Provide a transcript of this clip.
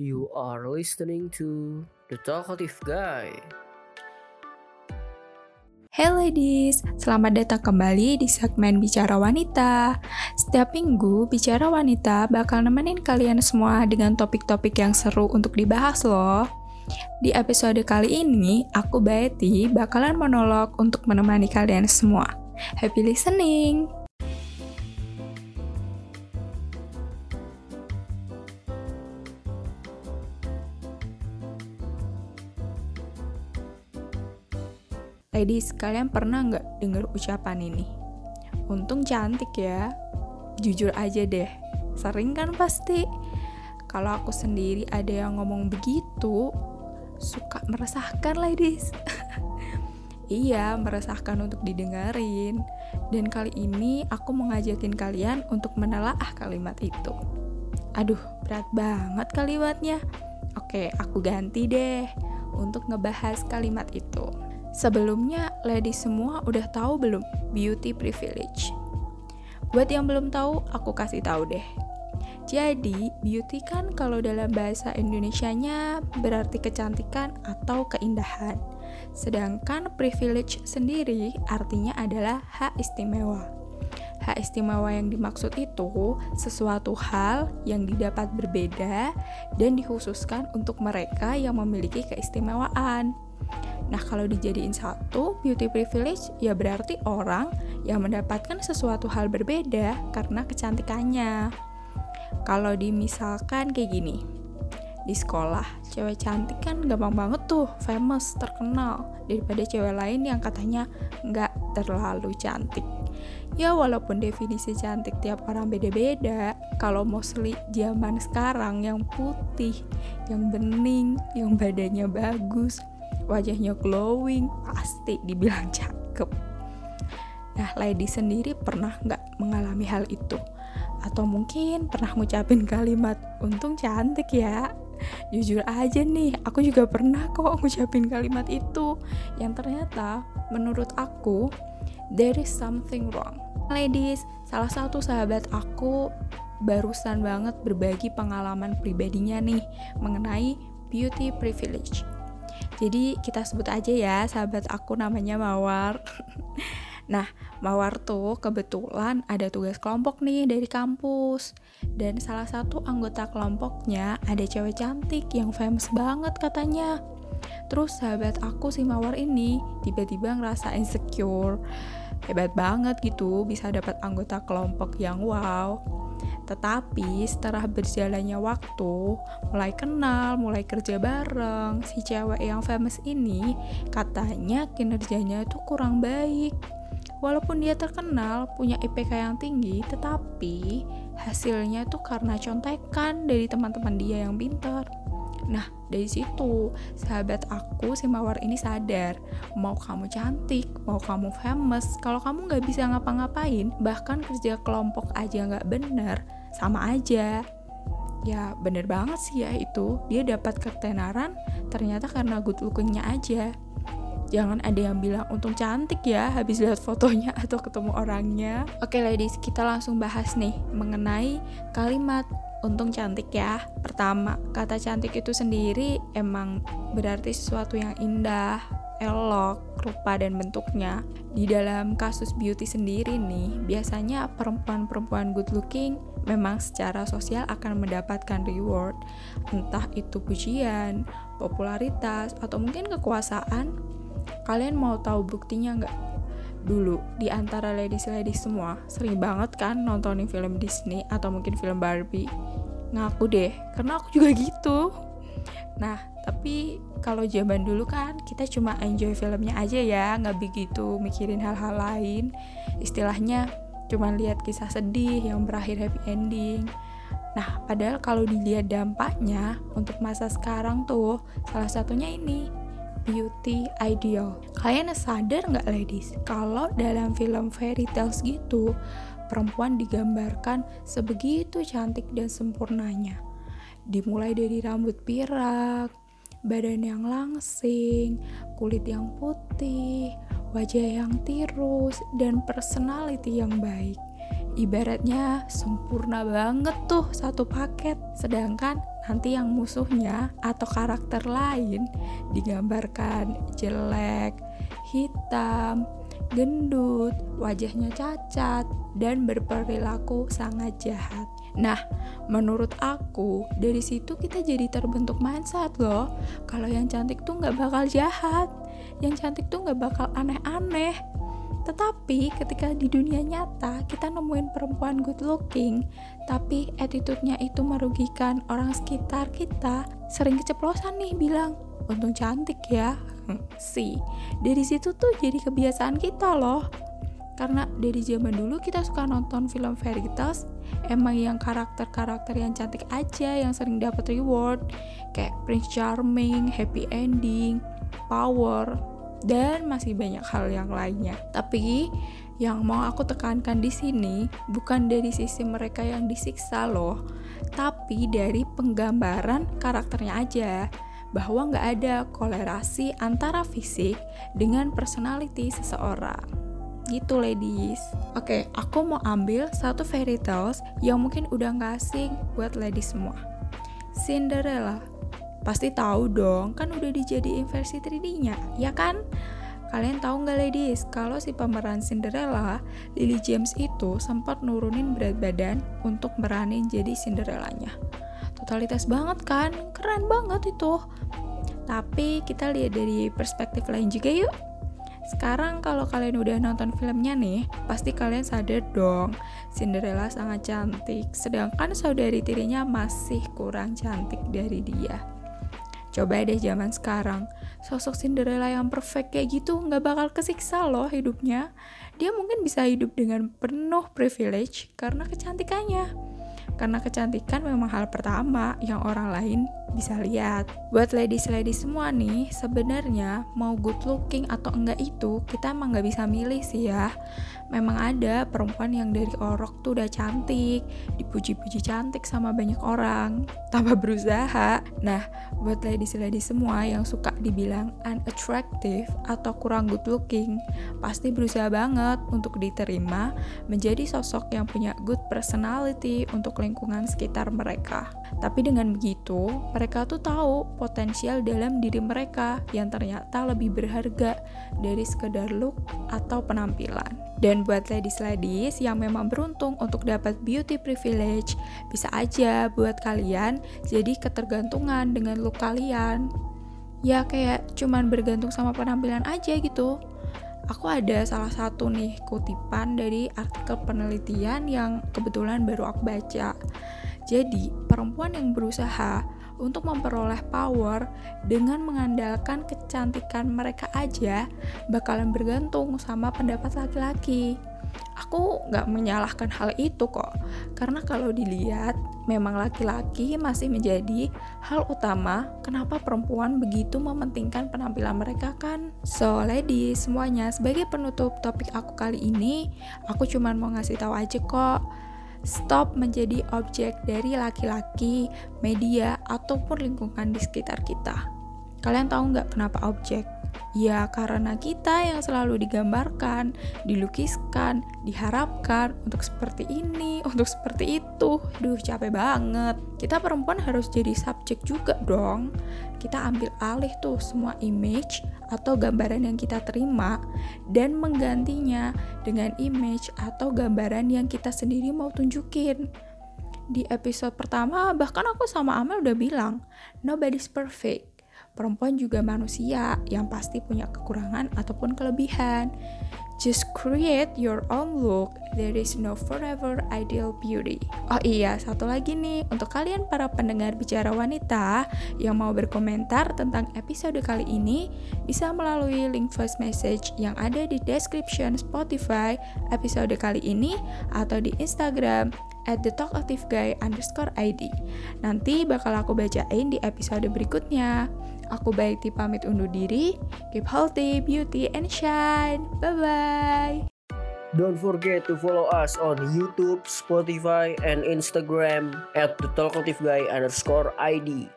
You are listening to The Talkative Guy. Hey ladies, selamat datang kembali di segmen Bicara Wanita. Setiap minggu, Bicara Wanita bakal nemenin kalian semua dengan topik-topik yang seru untuk dibahas loh. Di episode kali ini, aku Betty bakalan monolog untuk menemani kalian semua. Happy listening! Ladies, kalian pernah nggak denger ucapan ini? Untung cantik ya. Jujur aja deh, sering kan pasti. Kalau aku sendiri ada yang ngomong begitu, suka meresahkan ladies. iya, meresahkan untuk didengarin. Dan kali ini aku mengajakin kalian untuk menelaah kalimat itu. Aduh, berat banget kalimatnya. Oke, aku ganti deh untuk ngebahas kalimat itu. Sebelumnya, lady semua udah tahu belum beauty privilege? Buat yang belum tahu, aku kasih tahu deh. Jadi, beauty kan kalau dalam bahasa Indonesianya berarti kecantikan atau keindahan. Sedangkan privilege sendiri artinya adalah hak istimewa. Hak istimewa yang dimaksud itu sesuatu hal yang didapat berbeda dan dikhususkan untuk mereka yang memiliki keistimewaan. Nah, kalau dijadiin satu, beauty privilege ya berarti orang yang mendapatkan sesuatu hal berbeda karena kecantikannya. Kalau dimisalkan kayak gini, di sekolah, cewek cantik kan gampang banget tuh famous, terkenal daripada cewek lain yang katanya nggak terlalu cantik. Ya walaupun definisi cantik tiap orang beda-beda, kalau mostly zaman sekarang yang putih, yang bening, yang badannya bagus, wajahnya glowing, pasti dibilang cakep. Nah, Lady sendiri pernah nggak mengalami hal itu? Atau mungkin pernah ngucapin kalimat, untung cantik ya. Jujur aja nih, aku juga pernah kok ngucapin kalimat itu. Yang ternyata, menurut aku, there is something wrong. Ladies, salah satu sahabat aku barusan banget berbagi pengalaman pribadinya nih mengenai beauty privilege. Jadi kita sebut aja ya sahabat aku namanya Mawar. nah, Mawar tuh kebetulan ada tugas kelompok nih dari kampus. Dan salah satu anggota kelompoknya ada cewek cantik yang famous banget katanya. Terus sahabat aku si Mawar ini tiba-tiba ngerasa insecure. Hebat banget gitu bisa dapat anggota kelompok yang wow. Tetapi setelah berjalannya waktu, mulai kenal, mulai kerja bareng, si cewek yang famous ini katanya kinerjanya itu kurang baik. Walaupun dia terkenal, punya IPK yang tinggi, tetapi hasilnya tuh karena contekan dari teman-teman dia yang pintar. Nah, dari situ sahabat aku si Mawar ini sadar, mau kamu cantik, mau kamu famous, kalau kamu nggak bisa ngapa-ngapain, bahkan kerja kelompok aja nggak bener, sama aja. Ya bener banget sih ya itu, dia dapat ketenaran ternyata karena good lookingnya aja. Jangan ada yang bilang untung cantik ya habis lihat fotonya atau ketemu orangnya. Oke ladies, kita langsung bahas nih mengenai kalimat untung cantik ya. Pertama, kata cantik itu sendiri emang berarti sesuatu yang indah, elok, rupa dan bentuknya. Di dalam kasus beauty sendiri nih, biasanya perempuan-perempuan good looking memang secara sosial akan mendapatkan reward, entah itu pujian, popularitas, atau mungkin kekuasaan. Kalian mau tahu buktinya nggak? dulu di antara ladies-ladies semua sering banget kan nontonin film Disney atau mungkin film Barbie. Ngaku deh karena aku juga gitu. Nah tapi kalau zaman dulu kan kita cuma enjoy filmnya aja ya nggak begitu mikirin hal-hal lain. Istilahnya cuma lihat kisah sedih yang berakhir happy ending. Nah, padahal kalau dilihat dampaknya untuk masa sekarang tuh, salah satunya ini, beauty ideal. Kalian sadar nggak ladies, kalau dalam film fairy tales gitu, perempuan digambarkan sebegitu cantik dan sempurnanya. Dimulai dari rambut pirak, badan yang langsing, kulit yang putih, wajah yang tirus, dan personality yang baik. ibaratnya sempurna banget tuh satu paket. Sedangkan nanti yang musuhnya atau karakter lain digambarkan jelek, hitam, gendut, wajahnya cacat, dan berperilaku sangat jahat. Nah, menurut aku dari situ kita jadi terbentuk mindset loh. Kalau yang cantik tuh nggak bakal jahat, yang cantik tuh nggak bakal aneh-aneh. Tetapi ketika di dunia nyata kita nemuin perempuan good looking, tapi attitude-nya itu merugikan orang sekitar kita, sering keceplosan nih bilang, untung cantik ya. Si, dari situ tuh jadi kebiasaan kita loh. Karena dari zaman dulu kita suka nonton film fairy tales emang yang karakter-karakter yang cantik aja yang sering dapat reward kayak Prince Charming, happy ending, power dan masih banyak hal yang lainnya. Tapi yang mau aku tekankan di sini bukan dari sisi mereka yang disiksa loh, tapi dari penggambaran karakternya aja. Bahwa nggak ada kolerasi antara fisik dengan personality seseorang. Gitu ladies. Oke aku mau ambil satu fairy tales yang mungkin udah nggak asing buat ladies semua. Cinderella pasti tahu dong kan udah dijadiin versi 3D-nya ya kan Kalian tahu nggak ladies, kalau si pemeran Cinderella, Lily James itu sempat nurunin berat badan untuk meranin jadi Cinderellanya. Totalitas banget kan? Keren banget itu. Tapi kita lihat dari perspektif lain juga yuk. Sekarang kalau kalian udah nonton filmnya nih, pasti kalian sadar dong, Cinderella sangat cantik, sedangkan saudari tirinya masih kurang cantik dari dia. Coba deh zaman sekarang, sosok Cinderella yang perfect kayak gitu nggak bakal kesiksa loh hidupnya. Dia mungkin bisa hidup dengan penuh privilege karena kecantikannya. Karena kecantikan memang hal pertama yang orang lain bisa lihat. Buat ladies-ladies semua nih, sebenarnya mau good looking atau enggak itu kita emang nggak bisa milih sih ya. Memang ada perempuan yang dari orok tuh udah cantik, dipuji-puji cantik sama banyak orang, tanpa berusaha. Nah, buat ladies-ladies semua yang suka dibilang unattractive atau kurang good looking, pasti berusaha banget untuk diterima menjadi sosok yang punya good personality untuk lingkungan sekitar mereka. Tapi dengan begitu, mereka tuh tahu potensial dalam diri mereka yang ternyata lebih berharga dari sekedar look atau penampilan. Dan buat ladies-ladies yang memang beruntung untuk dapat beauty privilege, bisa aja buat kalian jadi ketergantungan dengan look kalian. Ya kayak cuman bergantung sama penampilan aja gitu. Aku ada salah satu nih kutipan dari artikel penelitian yang kebetulan baru aku baca. Jadi, perempuan yang berusaha untuk memperoleh power dengan mengandalkan kecantikan mereka aja bakalan bergantung sama pendapat laki-laki. Aku nggak menyalahkan hal itu kok, karena kalau dilihat memang laki-laki masih menjadi hal utama kenapa perempuan begitu mementingkan penampilan mereka kan. So lady semuanya sebagai penutup topik aku kali ini, aku cuma mau ngasih tahu aja kok stop menjadi objek dari laki-laki, media, ataupun lingkungan di sekitar kita. Kalian tahu nggak kenapa objek? Ya karena kita yang selalu digambarkan, dilukiskan, diharapkan untuk seperti ini, untuk seperti itu. Duh capek banget. Kita perempuan harus jadi subjek juga dong. Kita ambil alih tuh semua image atau gambaran yang kita terima dan menggantinya dengan image atau gambaran yang kita sendiri mau tunjukin di episode pertama bahkan aku sama Amel udah bilang nobody's perfect perempuan juga manusia yang pasti punya kekurangan ataupun kelebihan. Just create your own look. There is no forever ideal beauty. Oh iya, satu lagi nih untuk kalian para pendengar bicara wanita yang mau berkomentar tentang episode kali ini bisa melalui link voice message yang ada di description Spotify episode kali ini atau di Instagram at the talkative guy underscore ID. Nanti bakal aku bacain di episode berikutnya. Aku baik pamit undur diri. Keep healthy, beauty, and shine. Bye-bye. Don't forget to follow us on YouTube, Spotify, and Instagram at the talkative guy underscore ID.